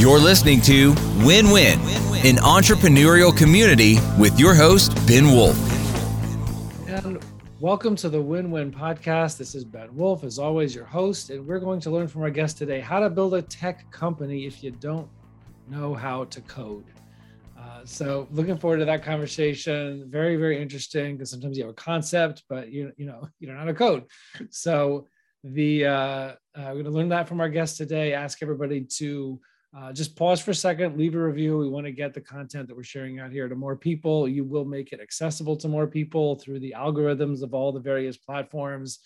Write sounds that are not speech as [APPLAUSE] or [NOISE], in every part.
You're listening to Win Win, an entrepreneurial community with your host, Ben Wolf. And welcome to the Win Win podcast. This is Ben Wolf, as always, your host. And we're going to learn from our guest today how to build a tech company if you don't know how to code. Uh, so looking forward to that conversation. Very, very interesting because sometimes you have a concept, but you you know you don't know how to code. So the uh, uh, we're going to learn that from our guest today. Ask everybody to uh, just pause for a second, leave a review. We want to get the content that we're sharing out here to more people. You will make it accessible to more people through the algorithms of all the various platforms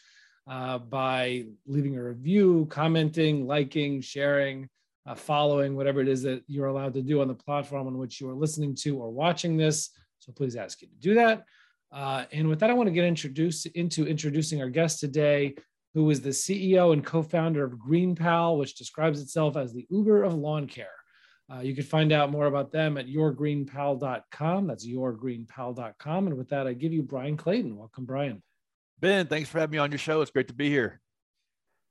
uh, by leaving a review, commenting, liking, sharing, uh, following, whatever it is that you're allowed to do on the platform on which you are listening to or watching this. So please ask you to do that. Uh, and with that, I want to get introduced into introducing our guest today who is the CEO and co founder of GreenPal, which describes itself as the Uber of lawn care. Uh, you can find out more about them at yourgreenpal.com. That's yourgreenpal.com. And with that, I give you Bryan Clayton. Welcome, Bryan. Ben, thanks for having me on your show. It's great to be here.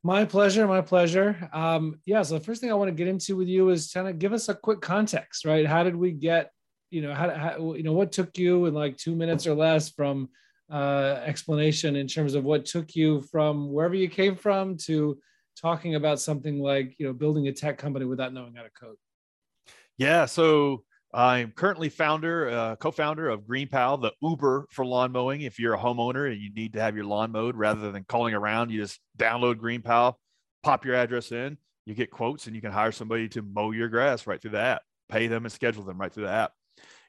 My pleasure. My pleasure. Um, yeah. So the first thing I want to get into with you is kind of give us a quick context, right? How did we get, you know, how, how you know, what took you in like two minutes or less from uh, explanation in terms of what took you from wherever you came from to talking about something like you know building a tech company without knowing how to code? Yeah so i'm currently founder uh, co-founder of greenpal the uber for lawn mowing. If you're a homeowner and you need to have your lawn mowed. Rather than calling around you just download greenpal pop your address in you get quotes and you can hire somebody to mow your grass right through the app. Pay them and schedule them right through the app.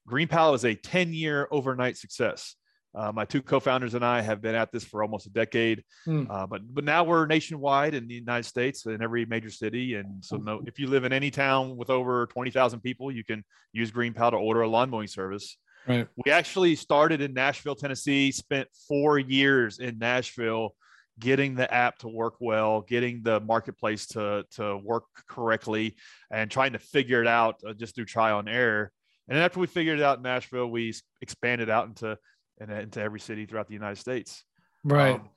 Greenpal is a 10 year overnight success uh, my two co-founders and I have been at this for almost a decade, hmm. uh, but but now we're nationwide in the United States in every major city. And so, no, if you live in any town with over twenty thousand people, you can use Green GreenPal to order a lawn mowing service. Right. We actually started in Nashville, Tennessee. Spent four years in Nashville, getting the app to work well, getting the marketplace to to work correctly, and trying to figure it out uh, just through trial and error. And after we figured it out in Nashville, we expanded out into and into every city throughout the United States. Right. Um,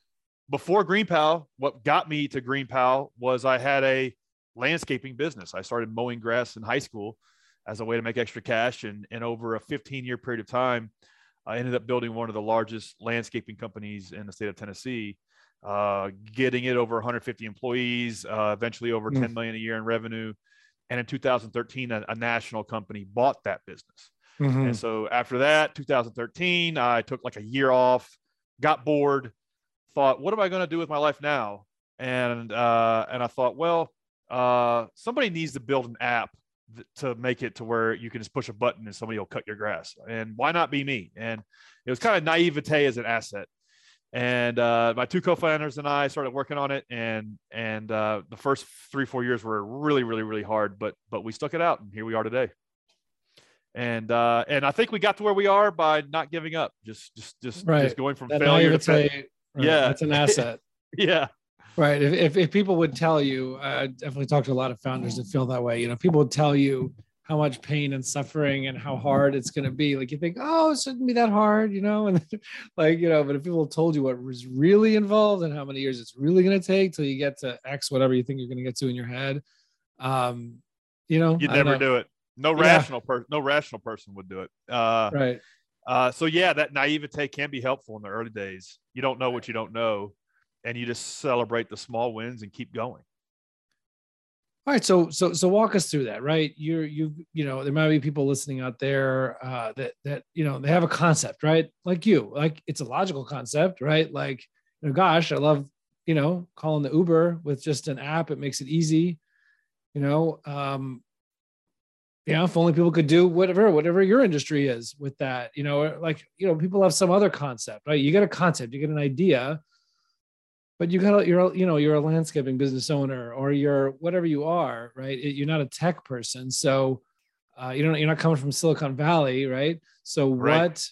before GreenPal, what got me to Green GreenPal was I had a landscaping business. I started mowing grass in high school as a way to make extra cash. And, and over a 15 year period of time, I ended up building one of the largest landscaping companies in the state of Tennessee, uh, getting it over 150 employees, uh, eventually over mm. 10 million a year in revenue. And in 2013, a, a national company bought that business. Mm-hmm. And so after that, 2013, I took like a year off, got bored, thought, what am I going to do with my life now? And uh, and I thought, well, uh, somebody needs to build an app th- to make it to where you can just push a button and somebody will cut your grass. And why not be me? And it was kind of naivete as an asset. And uh, my two co-founders and I started working on it, and and uh, the first three four years were really really really hard, but but we stuck it out, and here we are today and uh, and I think we got to where we are by not giving up, just just just, right. just going from that failure to failure. Right. Yeah, it's an asset. [LAUGHS] yeah, right. If, if, if people would tell you, I definitely talk to a lot of founders that feel that way. You know, people would tell you how much pain and suffering and how hard it's going to be. Like you think, oh, it shouldn't be that hard, you know, [LAUGHS] and like you know, but if people told you what was really involved and how many years it's really going to take till you get to X, whatever you think you're going to get to in your head, um, you know, you'd never do it. No yeah. rational person, no rational person would do it. Uh, right. Uh, so yeah, that naivete can be helpful in the early days. You don't know what you don't know, and you just celebrate the small wins and keep going. All right, so so so walk us through that, right? You're you you know there might be people listening out there uh, that that you know they have a concept, right? Like you, like it's a logical concept, right? Like you know, gosh, I love you know calling the Uber with just an app. It makes it easy, you know. Um, yeah if only people could do whatever whatever your industry is with that you know like you know people have some other concept right? You get a concept you get an idea but you got you're you know you're a landscaping business owner or you're whatever you are right? You're not a tech person so uh, you don't you're not coming from silicon valley right? So right. what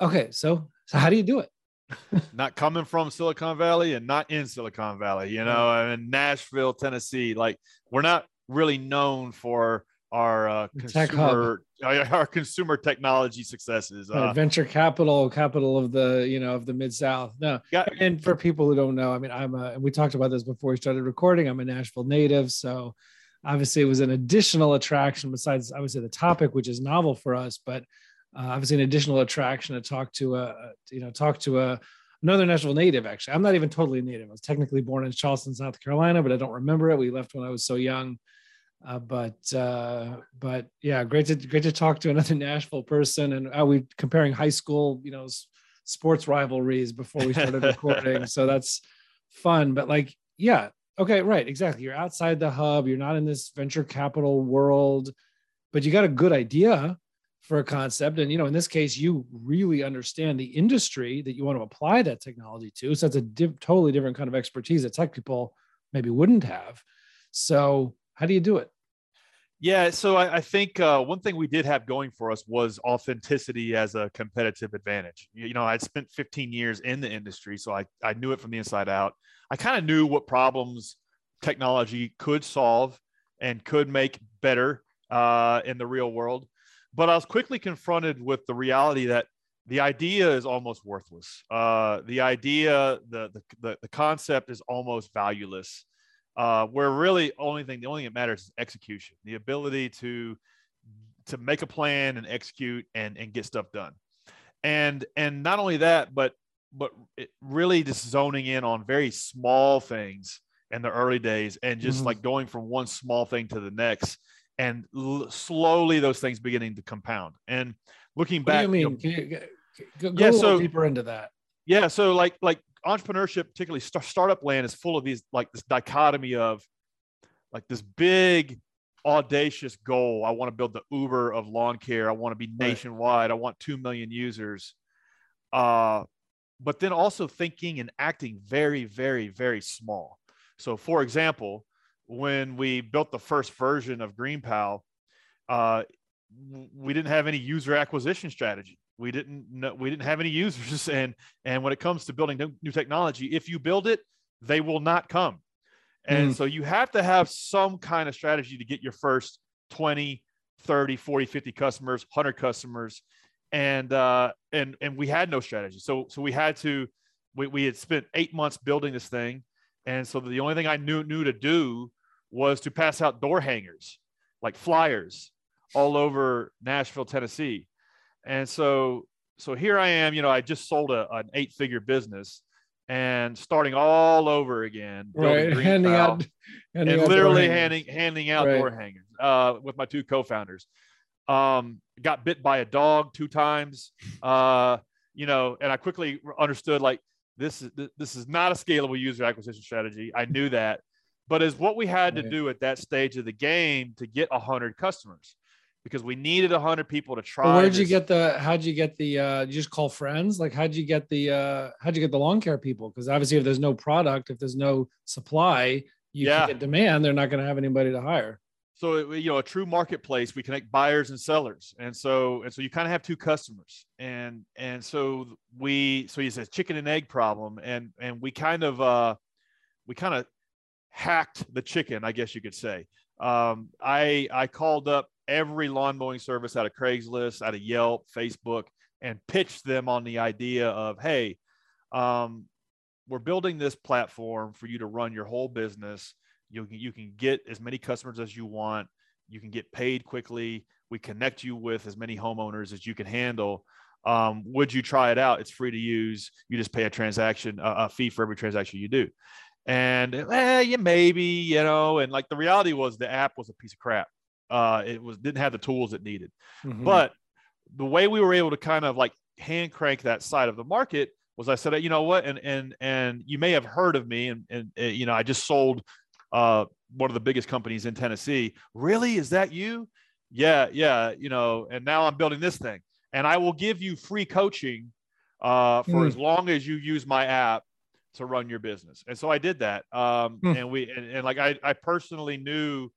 okay so so how do you do it? [LAUGHS] Not coming from silicon valley and not in silicon valley you know in nashville tennessee like we're not really known for our uh, consumer [LAUGHS] our consumer technology successes uh, venture capital capital of the you know of the mid south no and for people who don't know i mean i'm a we talked about this before we started recording i'm a nashville native so obviously it was an additional attraction besides obviously the topic, which is novel for us, but uh, obviously an additional attraction to talk to a, you know, talk to a another Nashville native. Actually, I'm not even totally native. I was technically born in Charleston, South Carolina, but I don't remember it. We left when I was so young. Uh, but uh, but yeah, great to great to talk to another [LAUGHS] Nashville person, and uh, we comparing high school, you know, sports rivalries before we started recording. so [LAUGHS] that's fun. But like, yeah, okay, right, exactly. You're outside the hub. You're not in this venture capital world, but you got a good idea for a concept. And you know, in this case, you really understand the industry that you want to apply that technology to. So that's a div- totally different kind of expertise that tech people maybe wouldn't have. So how do you do it? Yeah, so I, I think uh, one thing we did have going for us was authenticity as a competitive advantage. You, you know, I'd spent 15 years in the industry, so I, I knew it from the inside out. I kind of knew what problems technology could solve and could make better uh, in the real world. But I was quickly confronted with the reality that the idea is almost worthless. Uh, the idea, the, the, the concept is almost valueless uh, where really only thing the only thing that matters is execution, the ability to to make a plan and execute and and get stuff done, and and not only that, but but really just zoning in on very small things in the early days and just mm-hmm. like going from one small thing to the next and l- slowly those things beginning to compound. And looking back what do you mean? you know, go, go yeah, so, deeper into that. Yeah so like like entrepreneurship, particularly st- startup land, is full of these like this dichotomy of like this big audacious goal. I want to build the Uber of lawn care. I want to be nationwide. I want 2 million users. Uh, but then also thinking and acting very, very, very small. So, for example, when we built the first version of GreenPal, uh, we didn't have any user acquisition strategy we didn't know, we didn't have any users. [LAUGHS] And and when it comes to building new technology if you build it they will not come. And mm. so you have to have some kind of strategy to get your first 20 30 40 50 customers 100 customers. And uh and and we had no strategy. So so we had to we, we had spent eight months building this thing. And so the only thing i knew knew to do was to pass out door hangers like flyers all over nashville tennessee and so, so here I am, you know, I just sold a, an eight figure business and starting all over again, right. handing out, handing and literally handing, handing out right. door hangers uh, with my two co-founders. Um, got bit by a dog two times, uh, you know, and I quickly understood like this is, this is not a scalable user acquisition strategy. I knew that, but is what we had to do at that stage of the game to get a hundred customers because we needed 100 people to try. where'd you get the, how'd you get the, uh, you just call friends? Like, how'd you get the, uh, how'd you get the lawn care people? Because obviously, if there's no product, if there's no supply, you yeah. get demand, they're not going to have anybody to hire. So, you know, a true marketplace, we connect buyers and sellers. And so, and so you kind of have two customers. And, and so we, so it's a chicken and egg problem. And, and we kind of, uh, we kind of hacked the chicken, I guess you could say. Um, I, I called up every lawn mowing service out of Craigslist, out of Yelp, Facebook, and pitched them on the idea of, hey, um, we're building this platform for you to run your whole business. You can, you can get as many customers as you want. You can get paid quickly. We connect you with as many homeowners as you can handle. Um, would you try it out? It's free to use. You just pay a transaction, a, a fee for every transaction you do. And eh, yeah, maybe, you know, and like the reality was the app was a piece of crap uh, it was didn't have the tools it needed. Mm-hmm. But the way we were able to kind of like hand crank that side of the market was I said, you know what, and and and you may have heard of me, and and, and you know I just sold uh, one of the biggest companies in Tennessee. Really, is that you? Yeah, yeah, you know, and now I'm building this thing, and I will give you free coaching uh, for mm. as long as you use my app to run your business. And so I did that. Um, mm. and we, and, and, like, I, I personally knew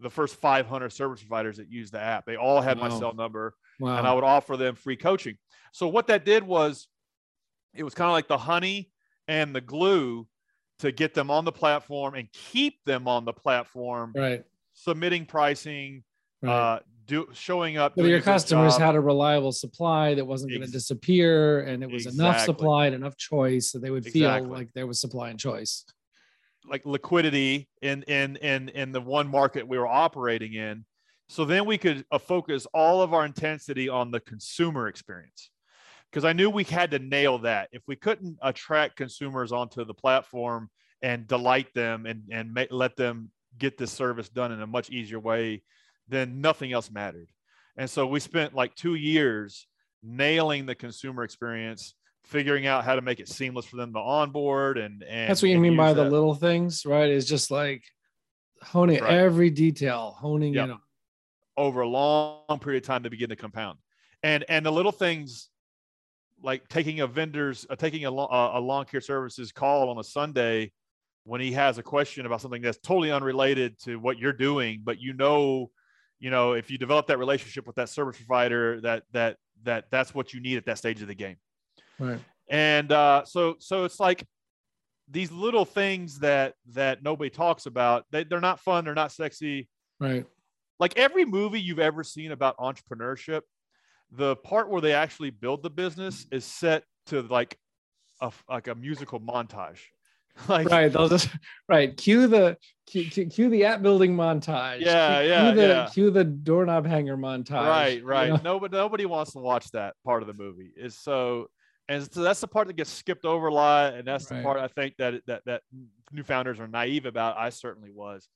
the first 500 service providers that used the app. They all had wow. my cell number, wow. and I would offer them free coaching. So what that did was, it was kind of like the honey and the glue to get them on the platform and keep them on the platform. Right. Submitting pricing, right. uh, do showing up. So your customers had a reliable supply that wasn't going to disappear, and it was exactly. enough supply and enough choice, so they would feel exactly. like there was supply and choice. Like liquidity in in in in the one market we were operating in. So then we could uh, focus all of our intensity on the consumer experience because I knew we had to nail that. If we couldn't attract consumers onto the platform and delight them and and make, let them get this service done in a much easier way, then nothing else mattered. And so we spent like two years nailing the consumer experience, figuring out how to make it seamless for them to onboard. And, and that's what you mean by use the little things, right? It's just like honing Right. every detail, honing Yep. in on. over a long period of time to begin to compound. And and the little things like taking a vendor's uh, taking a, lo- uh, a lawn care services call on a Sunday when he has a question about something that's totally unrelated to what you're doing, but you know, you know, if you develop that relationship with that service provider, that that that that's what you need at that stage of the game. Right. and uh, so so it's like these little things that that nobody talks about they, they're not fun they're not sexy Right. like every movie you've ever seen about entrepreneurship the part where they actually build the business is set to like a like a musical montage [LAUGHS] like Right. They'll [LAUGHS] just right. Cue the cue, cue, cue the app building montage. Yeah, Cue yeah, the, yeah. Cue the doorknob hanger montage. right you right know? nobody nobody wants to watch that part of the movie is so and so that's the part that gets skipped over a lot and that's the part i think that that that new founders are naive about. I certainly was.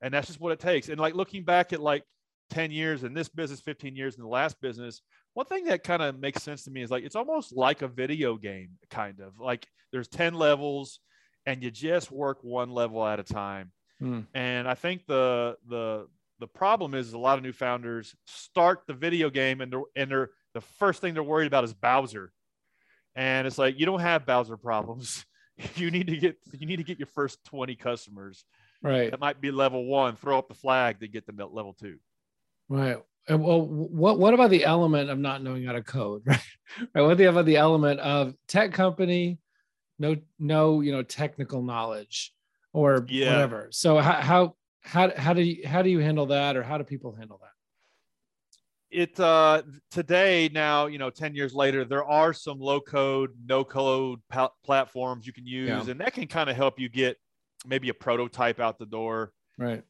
And that's just what it takes. And like looking back at like 10 years in this business 15 years in the last business one thing that kind of makes sense to me is like it's almost like a video game kind of. Like there's 10 levels and you just work one level at a time. Hmm. and I think the the the problem is a lot of new founders start the video game and they're and they're the first thing they're worried about is Bowser. And it's like you don't have Bowser problems. [LAUGHS] You need to get you need to get your first 20 customers. Right. That might be level one. Throw up the flag to get them at level two. Right. And well, what what about the element of not knowing how to code? [LAUGHS] Right. Right. What do you have about the element of tech company, no no you know technical knowledge or Yeah. whatever. So how how how how do you how do you handle that, or how do people handle that? It uh today now, you know, 10 years later, there are some low code, no code platforms you can use, Yeah. and that can kind of help you get maybe a prototype out the door. Right.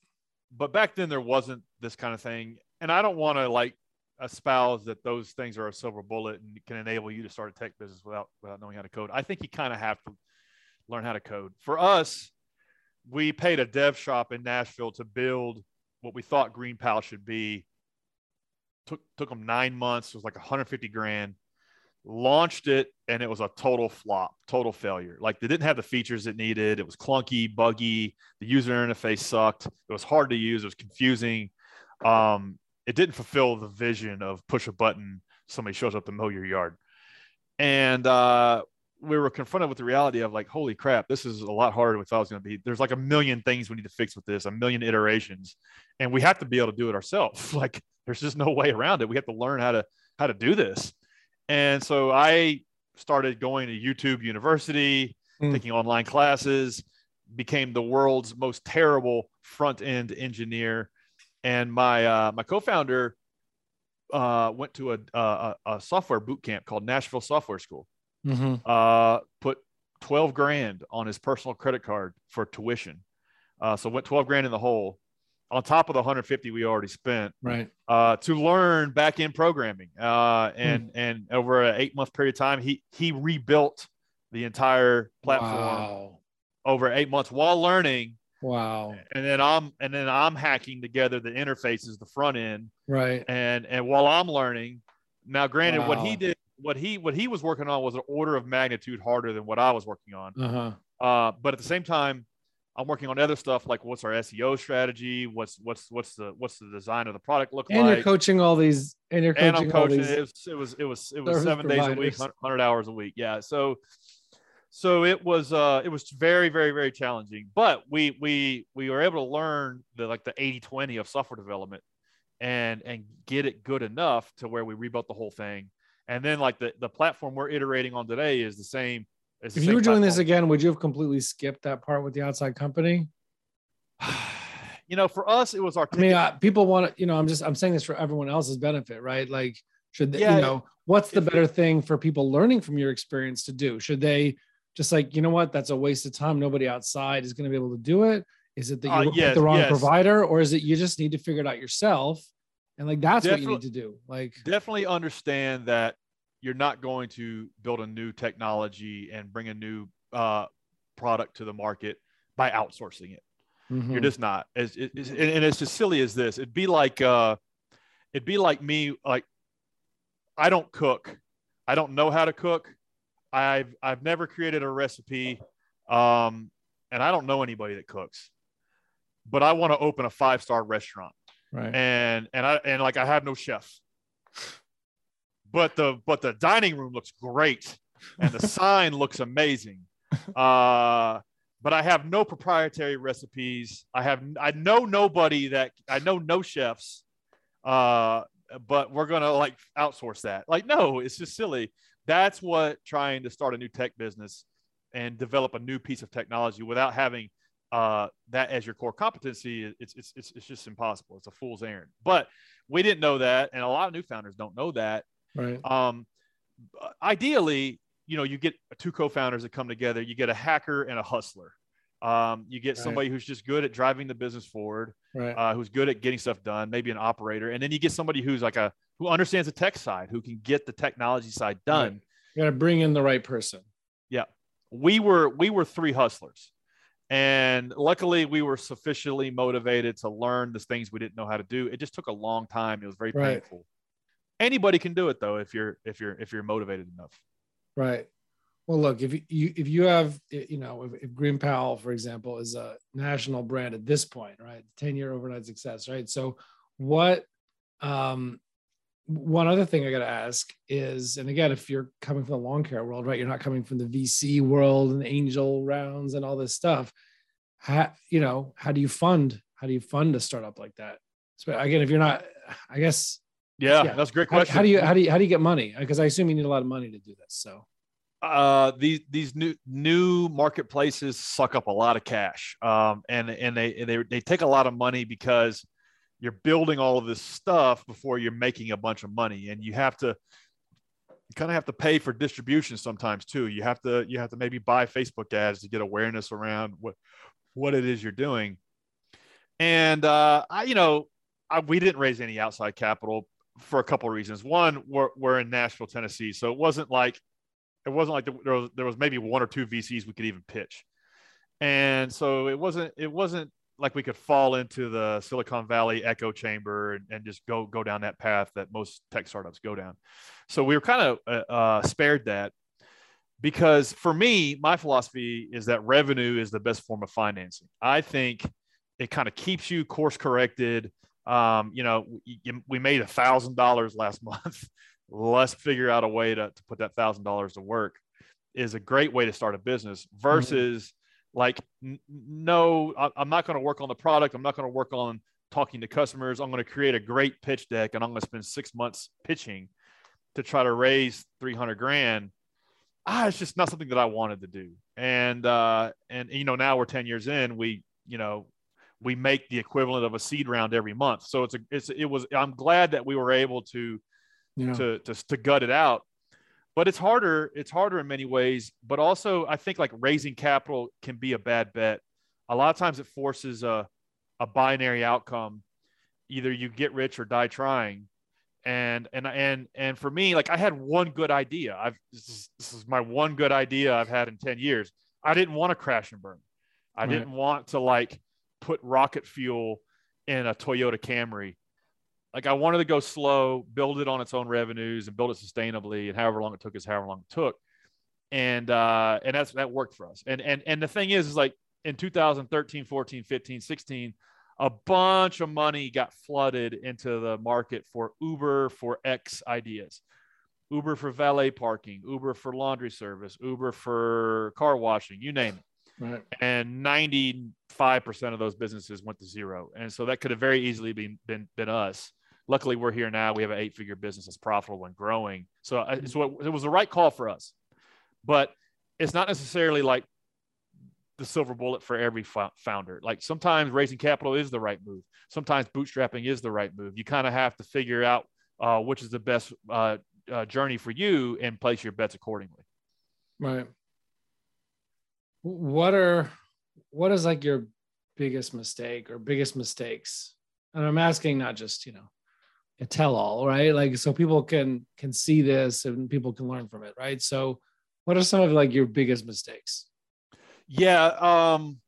but back then there wasn't this kind of thing and i don't want to like espouse that those things are a silver bullet and can enable you to start a tech business without without knowing how to code i think you kind of have to learn how to code for us we paid a dev shop in nashville to build what we thought green pal should be took took them nine months. It was like 150 grand. Launched it and it was a total flop total failure. Like they didn't have the features it needed. It was clunky buggy. The user interface sucked. It was hard to use. It was confusing. Um, it didn't fulfill the vision of push a button. Somebody shows up to mow your yard. And uh, we were confronted with the reality of like holy crap this is a lot harder than we thought it was going to be. There's like a million things we need to fix with this a million iterations and we have to be able to do it ourselves. [LAUGHS] Like there's just no way around it. We have to learn how to how to do this. And so i started going to youtube university Hmm. taking online classes became the world's most terrible front end engineer and my uh, my co-founder uh, went to a, a a software boot camp called nashville software school Mm-hmm. uh, put 12 grand on his personal credit card for tuition. Uh, so went 12 grand in the hole on top of the 150 we already spent Right. uh, to learn back end programming. Uh, and, and over an eight month period of time, he, he rebuilt the entire platform Wow. over eight months while learning. Wow. And then I'm, and then I'm hacking together the interfaces, the front end. Right. And, and while I'm learning now, granted, what he did, what he, what he was working on was an order of magnitude harder than what I was working on. Uh huh. Uh, but at the same time, I'm working on other stuff like what's our SEO strategy, what's what's what's the what's the design of the product look And like, And you're coaching all these. And you're and I'm all coaching. these. It was it was it was it was seven days a week, hundred hours a week. Yeah, so so it was uh it was very very very challenging, but we we we were able to learn the like the 80-20 of software development and and get it good enough to where we rebuilt the whole thing. And then like the the platform we're iterating on today is the same. the If you were doing this again, would you have completely skipped that part with the outside company? [SIGHS] you know, for us, it was our. I mean, uh, people want to, you know, I'm just, I'm saying this for everyone else's benefit, right? Like, should they, Yeah, you know, what's the if it- better thing for people learning from your experience to do? Should they just like you know what that's a waste of time nobody outside is going to be able to do it is it that you Uh, yes, the wrong yes. provider or is it you just need to figure it out yourself and like that's what you need to do like definitely understand that you're not going to build a new technology and bring a new uh, product to the market by outsourcing it. mhm. You're just not. As it, and it's as silly as this. It'd be like uh, it'd be like me. Like I don't cook. I don't know how to cook. I've I've never created a recipe, um, and I don't know anybody that cooks. But I want to open a five star restaurant right and and I and like I have no chef. But the but the dining room looks great and the [LAUGHS] sign looks amazing. Uh but I have no proprietary recipes. I have I know nobody that I know no chefs. Uh but we're going to like outsource that. Like no, it's just silly. That's what trying to start a new tech business and develop a new piece of technology without having uh, that as your core competency, it's, it's, it's, it's just impossible. It's a fool's errand. But we didn't know that. And a lot of new founders don't know that. right Um, ideally, you know, you get two co-founders that come together, you get a hacker and a hustler. Um, you get Right. somebody who's just good at driving the business forward, right uh, who's good at getting stuff done, maybe an operator. And then you get somebody who's like a, who understands the tech side, who can get the technology side done. Right. you got to bring in the right person Yeah. we were we were three hustlers and luckily we were sufficiently motivated to learn the things we didn't know how to do it just took a long time it was very Right. painful anybody can do it though if you're if you're if you're motivated enough Right. Well, look, if you if you have you know if, if Green Pal, for example, is a national brand at this point, right? Ten year overnight success, right? So, what? Um, one other thing I got to ask is, and again, if you're coming from the lawn care world, right? You're not coming from the VC world and angel rounds and all this stuff. How you know how do you fund? How do you fund a startup like that? So again, if you're not, I guess yeah, Yeah. that's a great how, question how do you how do you how do you get money? Because I assume you need a lot of money to do this. So uh these these new new marketplaces suck up a lot of cash um and and they they, they take a lot of money because you're building all of this stuff before you're making a bunch of money. And you have to you kind of have to pay for distribution sometimes too. You have to you have to maybe buy facebook ads to get awareness around what what it is you're doing. And uh i you know I, we didn't raise any outside capital for a couple of reasons. One we're, we're in nashville tennessee. So it wasn't like it wasn't like there was, there was maybe one or two VCs we could even pitch. And so it wasn't it wasn't like we could fall into the Silicon Valley echo chamber and, and just go go down that path that most tech startups go down. So we were kind of uh, uh, spared that because for me, my philosophy is that revenue is the best form of financing. I think it kind of keeps you course corrected. Um, you know, we, we made a thousand dollars last [LAUGHS] month let's figure out a way to, to put that thousand dollars to work is a great way to start a business versus like n- no I- i'm not going to work on the product. I'm not going to work on talking to customers. I'm going to create a great pitch deck and i'm going to spend six months pitching to try to raise 300 grand. Ah it's just not something that i wanted to do. And uh and you know now we're 10 years in we you know we make the equivalent of a seed round every month. So it's a it's it was i'm glad that we were able to know, to, to to gut it out. But it's harder. It's harder in many ways. But also, I think like raising capital can be a bad bet. A lot of times, it forces a a binary outcome. Either you get rich or die trying. And and and and for me, like I had one good idea. I've this is, this is my one good idea I've had in ten years. I didn't want to crash and burn. I Right. didn't want to like put rocket fuel in a Toyota Camry like I wanted to go slow, build it on its own revenues and build it sustainably. And however long it took is however long it took. And uh and that's that worked for us. And and and the thing is, is like in 2013, 14, 15, 16, a bunch of money got flooded into the market for Uber for X ideas. Uber for valet parking, Uber for laundry service, Uber for car washing, you name it right. and 95% of those businesses went to zero. And so that could have very easily been, been, been us. Luckily, we're here now. We have an eight figure business that's profitable and growing. So, I- so it, it was the right call for us. But it's not necessarily like the silver bullet for every founder. Like sometimes raising capital is the right move. Sometimes bootstrapping is the right move. You kind of have to figure out uh, which is the best uh, uh, journey for you and place your bets accordingly. Right. what are what is like your biggest mistake or biggest mistakes? And I'm asking not just, you know, a tell all, right? Like so people can can see this and people can learn from it, right? So what are some of like your biggest mistakes? Yeah, um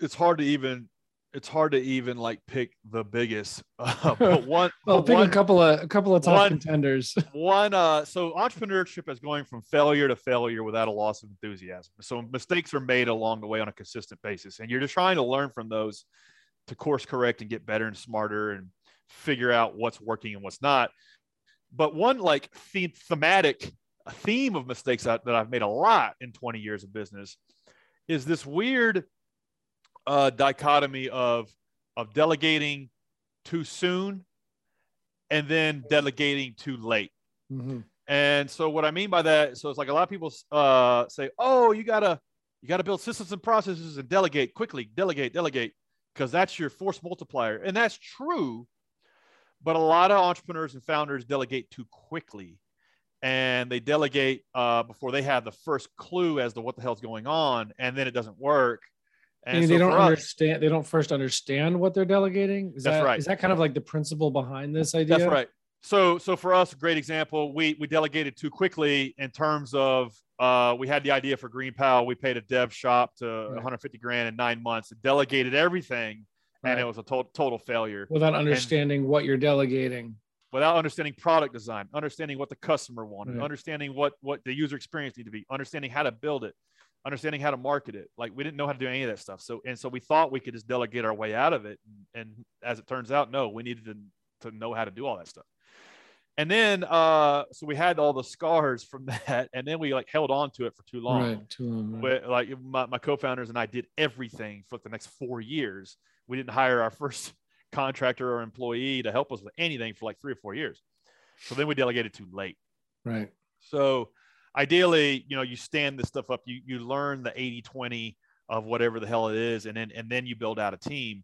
it's hard to even it's hard to even like pick the biggest. Uh, [LAUGHS] but [LAUGHS] one, well, pick one, a couple of a couple of top one, contenders. [LAUGHS] one, uh, so entrepreneurship is going from failure to failure without a loss of enthusiasm. So mistakes are made along the way on a consistent basis, and you're just trying to learn from those to course correct and get better and smarter and figure out what's working and what's not. But one like the- thematic theme of mistakes that, that I've made a lot in 20 years of business is this weird uh, dichotomy of of delegating too soon and then delegating too late. Mm-hmm. And so what I mean by that, so it's like a lot of people uh, say, "Oh, you gotta you gotta build systems and processes and delegate quickly, delegate, delegate, because that's your force multiplier." And that's true, but a lot of entrepreneurs and founders delegate too quickly, and they delegate uh, before they have the first clue as to what the hell's going on, and then it doesn't work. And so they don't understand. Us, they don't first understand what they're delegating. Is that's that, right. Is that kind of like the principle behind this idea? That's right. So, so for us, a great example, we we delegated too quickly in terms of uh, we had the idea for GreenPal. We paid a dev shop to right. 150 grand in nine months. Delegated everything, right. and it was a to- total failure without understanding and, what you're delegating. Without understanding product design, understanding what the customer wanted, understanding what what the user experience need to be, understanding how to build it, understanding how to market it. Like we didn't know how to do any of that stuff. So and so we thought we could just delegate our way out of it. And, and as it turns out, no, we needed to, to know how to do all that stuff. And then uh so we had all the scars from [LAUGHS] that, and then we like held on to it for too long. Right, too long. Right. like my, my co-founders and I did everything for the next four years. We didn't hire our first [LAUGHS] contractor or employee to help us with anything for like three or four years. So then we delegated too late. Right. So ideally, you know, you stand this stuff up, you you learn the 80 20 of whatever the hell it is, and then and then you build out a team.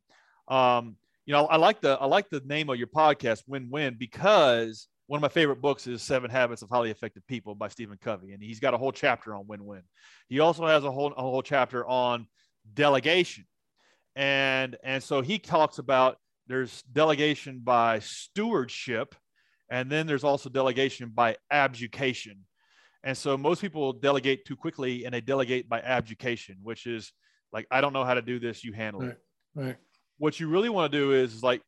Um, you know, I like the I like the name of your podcast, Win Win, because one of my favorite books is Seven Habits of Highly Effective People by Stephen Covey, and he's got a whole chapter on win win. He also has a whole a whole chapter on delegation, and and so he talks about there's delegation by stewardship, and then there's also delegation by abjucation. And so most people delegate too quickly and they delegate by abjucation, which is like, I don't know how to do this, you handle right, it. Right. What you really want to do is like,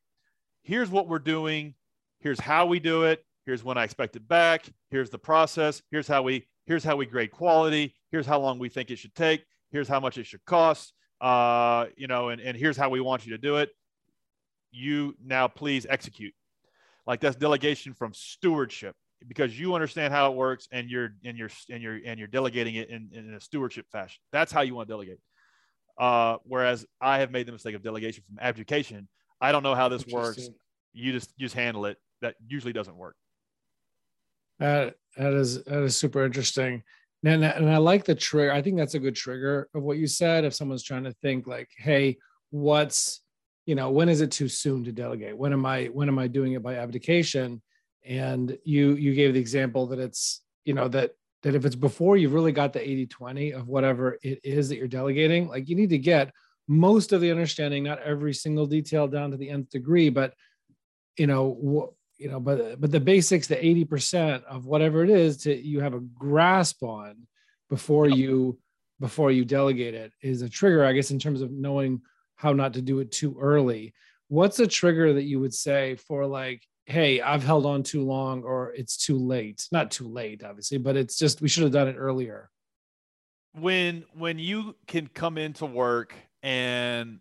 here's what we're doing, here's how we do it, here's when I expect it back, here's the process, here's how we here's how we grade quality, here's how long we think it should take, here's how much it should cost, uh, you know, and, and here's how we want you to do it. You now please execute. Like that's delegation from stewardship because you understand how it works and you're and you're and you're and you're delegating it in, in a stewardship fashion. That's how you want to delegate. Uh, whereas I have made the mistake of delegation from abdication. I don't know how this works. You just you just handle it. That usually doesn't work. That that is that is super interesting. And, and I like the trigger. I think that's a good trigger of what you said. If someone's trying to think like, hey, what's you know, when is it too soon to delegate? When am I when am I doing it by abdication? and you you gave the example that it's you know that that if it's before you've really got the 80 20 of whatever it is that you're delegating like you need to get most of the understanding not every single detail down to the nth degree but you know you know but but the basics the 80% of whatever it is to you have a grasp on before you before you delegate it is a trigger i guess in terms of knowing how not to do it too early what's a trigger that you would say for like hey, I've held on too long or it's too late. Not too late, obviously, but it's just we should have done it earlier. When when you can come into work and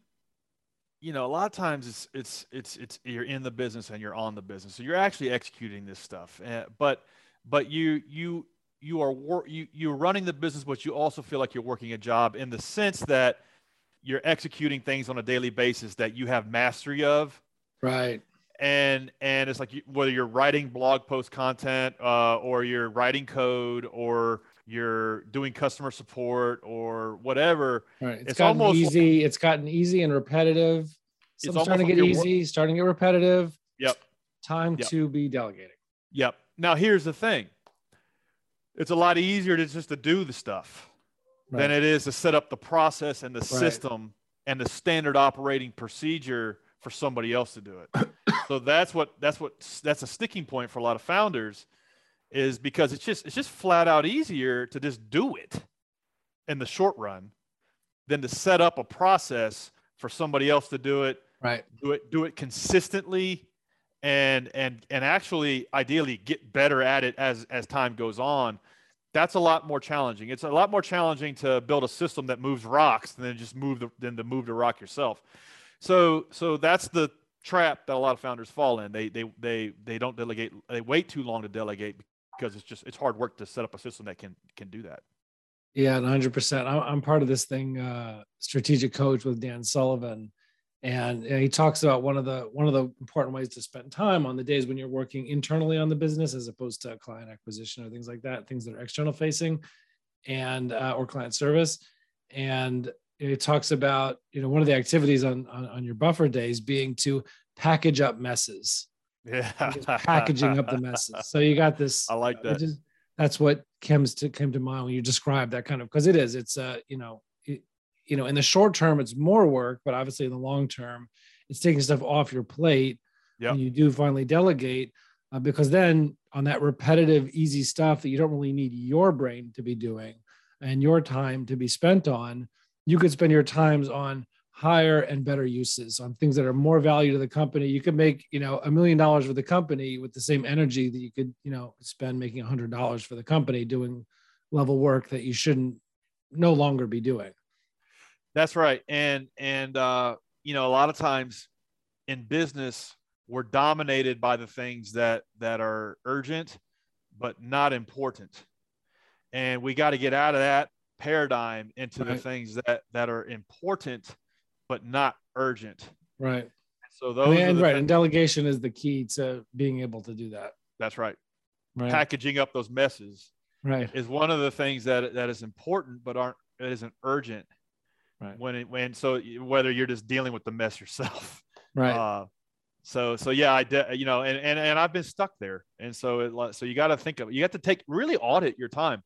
you know, a lot of times it's it's it's it's you're in the business and you're on the business. So you're actually executing this stuff. Uh, but but you you you are wor- you you're running the business but you also feel like you're working a job in the sense that you're executing things on a daily basis that you have mastery of. Right and and it's like whether you're writing blog post content uh, or you're writing code or you're doing customer support or whatever right it's, it's gotten almost easy it's gotten easy and repetitive it's starting to get easy starting to get repetitive yep time yep. to be delegating yep now here's the thing it's a lot easier to just to do the stuff right. than it is to set up the process and the right. system and the standard operating procedure for somebody else to do it. [COUGHS] so that's what that's what that's a sticking point for a lot of founders is because it's just it's just flat out easier to just do it in the short run than to set up a process for somebody else to do it right. do it do it consistently and and and actually ideally get better at it as as time goes on. That's a lot more challenging. It's a lot more challenging to build a system that moves rocks than just move the than to move the rock yourself. So so that's the trap that a lot of founders fall in. They they they they don't delegate they wait too long to delegate because it's just it's hard work to set up a system that can can do that. Yeah 100% i'm part of this thing uh strategic coach with dan sullivan and, he talks about one of the one of the important ways to spend time on the days when you're working internally on the business as opposed to client acquisition or things like that things that are external facing and uh, or client service. And it talks about you know one of the activities on, on, on your buffer days being to package up messes yeah packaging up the messes so you got this i like that is, that's what comes to came to mind when you describe that kind of because it is it's uh you know you know in the short term it's more work but obviously in the long term it's taking stuff off your plate Yeah. when you do finally delegate uh, because then on that repetitive easy stuff that you don't really need your brain to be doing and your time to be spent on you could spend your times on higher and better uses on things that are more value to the company you could make you know a million dollars for the company with the same energy that you could you know spend making a hundred dollars for the company doing level work that you shouldn't no longer be doing that's right. And and uh, you know, a lot of times in business, we're dominated by the things that that are urgent but not important. And we got to get out of that paradigm into right. the things that that are important but not urgent. Right. So those and, right, things. and delegation is the key to being able to do that. That's right. Right. Packaging up those messes right is one of the things that that is important but aren't it isn't urgent right when it when so whether you're just dealing with the mess yourself [LAUGHS] right uh, so so yeah i de- you know and, and and i've been stuck there and so it so you got to think of you got to take really audit your time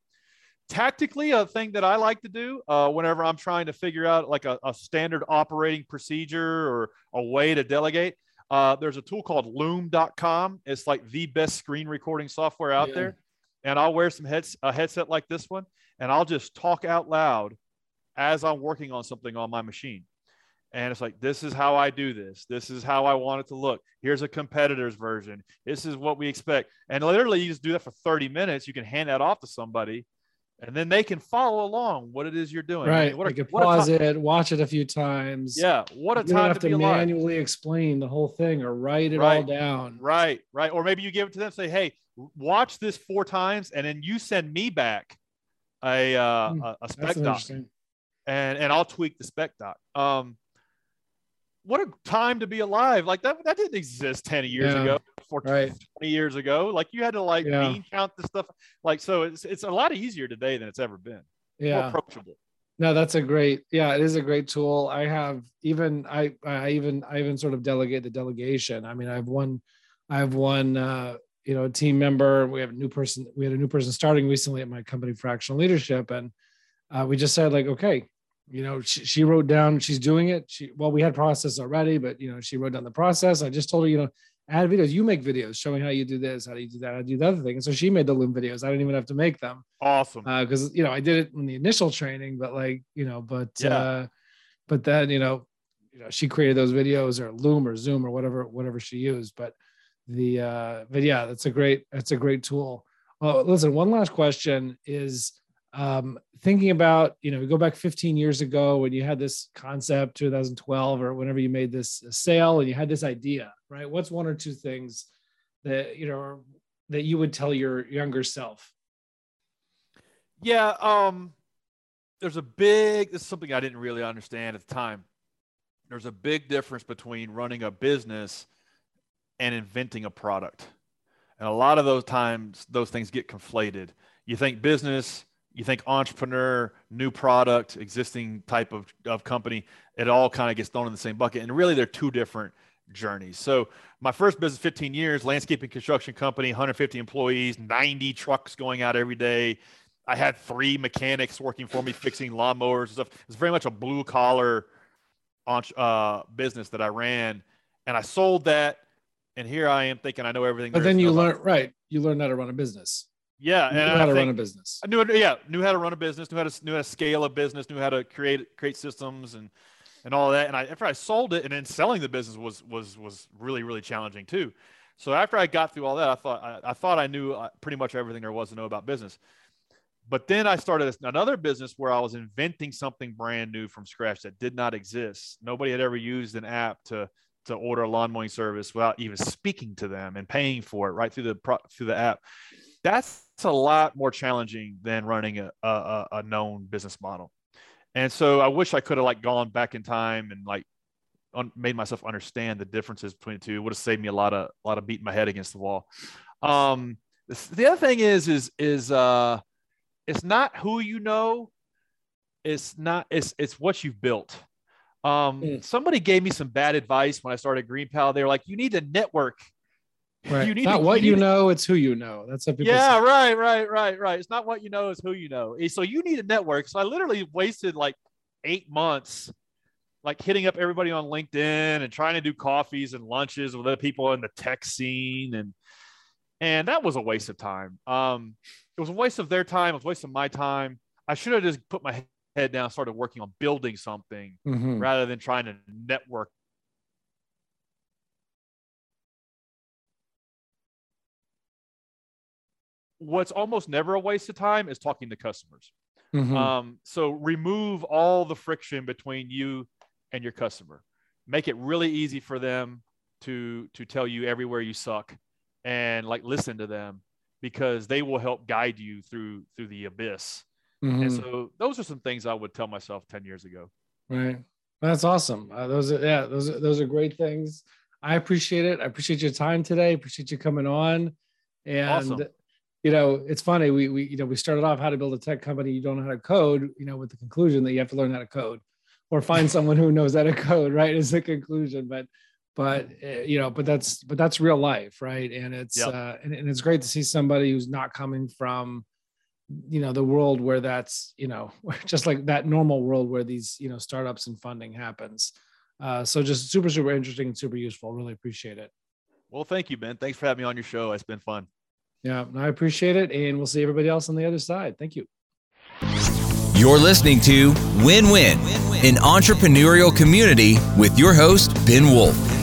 tactically a thing that i like to do uh, whenever i'm trying to figure out like a, a, standard operating procedure or a way to delegate uh, there's a tool called loom.com it's like the best screen recording software out yeah. there and i'll wear some heads a headset like this one and i'll just talk out loud as I'm working on something on my machine. And it's like, this is how I do this. This is how I want it to look. Here's a competitor's version. This is what we expect. And literally, you just do that for 30 minutes. You can hand that off to somebody, and then they can follow along what it is you're doing. Right. I mean, what you can pause it, watch it a few times. Yeah. What a you time don't have to, to manually explain the whole thing or write it right. all down. Right. Right. Or maybe you give it to them, say, hey, watch this four times, and then you send me back a uh, hmm. a, a spec doc and and I'll tweak the spec doc. Um, what a time to be alive! Like that that didn't exist ten years yeah, ago, for right. twenty years ago. Like you had to like yeah. bean count the stuff. Like so, it's it's a lot easier today than it's ever been. Yeah, More approachable. No, that's a great. Yeah, it is a great tool. I have even I I even I even sort of delegate the delegation. I mean, I've one, I have one. Uh, you know, team member. We have a new person. We had a new person starting recently at my company, Fractional Leadership, and uh, we just said like, okay, you know she, she wrote down she's doing it she well we had process already but you know she wrote down the process i just told her you know add videos. You make videos showing how you do this how do you do that how do you do the other thing. And so she made the loom videos. I didn't even have to make them. Awesome. Because uh, you know i did it in the initial training but like you know but yeah. uh but then you know you know she created those videos or loom or zoom or whatever whatever she used. But the uh but yeah that's a great that's a great tool. Well listen one last question is um, thinking about you know go back 15 years ago when you had this concept 2012 or whenever you made this sale and you had this idea right? What's one or two things that you know that you would tell your younger self? Yeah um there's a big this is something i didn't really understand at the time. There's a big difference between running a business and inventing a product. And a lot of those times those things get conflated. You think business you think entrepreneur, new product, existing type of, of company, it all kind of gets thrown in the same bucket. And really, they're two different journeys. So, my first business, 15 years, landscaping construction company, 150 employees, 90 trucks going out every day. I had three mechanics working for me fixing lawnmowers and stuff. It's very much a blue collar uh, business that I ran, and I sold that. And here I am thinking I know everything. But then you learn right. You learn how to run a business. Yeah, you and knew how to run a business. I knew, yeah, knew how to run a business, knew how to knew how to scale a business, knew how to create create systems and and all that. And I, after I sold it, and then selling the business was was was really really challenging too. So after I got through all that, I thought I, I thought I knew uh, pretty much everything there was to know about business. But then I started another business where I was inventing something brand new from scratch that did not exist. Nobody had ever used an app to to order a lawn mowing service without even speaking to them and paying for it right through the through the app. That's a lot more challenging than running a, a, a known business model. And so I wish I could have like gone back in time and like un- made myself understand the differences between the two. It would have saved me a lot of a lot of beating my head against the wall. Um, the other thing is is is uh it's not who you know it's not it's it's what you've built um mm. somebody gave me some bad advice when i started Green GreenPal they were like you need to network right you need not to, what you, you know to, it's who you know that's what people yeah say. right right right right it's not what you know it's who you know so you need a network so i literally wasted like eight months like hitting up everybody on linkedin and trying to do coffees and lunches with other people in the tech scene and and that was a waste of time um it was a waste of their time. It was a waste of my time. I should have just put my head down, started working on building something mm-hmm. rather than trying to network. What's almost never a waste of time is talking to customers. Mm-hmm. Um, so remove all the friction between you and your customer. Make it really easy for them to to tell you everywhere you suck and like listen to them because they will help guide you through through the abyss. Mm-hmm. And so those are some things I would tell myself 10 years ago. Right. That's awesome. Uh, those are yeah, those are, those are great things. I appreciate it. I appreciate your time today. Appreciate you coming on. And awesome. You know, it's funny. We we you know we started off how to build a tech company. You don't know how to code. You know, with the conclusion that you have to learn how to code, or find someone who knows how to code. [LAUGHS] Right, is the conclusion. But but uh, you know but that's but that's real life right and it's yep. uh and, and, it's great to see somebody who's not coming from you know the world where that's you know [LAUGHS] just like that normal world where these you know startups and funding happens uh so just super super interesting and super useful really appreciate it well thank you ben thanks for having me on your show it's been fun yeah i appreciate it and we'll see everybody else on the other side thank you you're listening to Win Win, an entrepreneurial community with your host, Ben Wolf.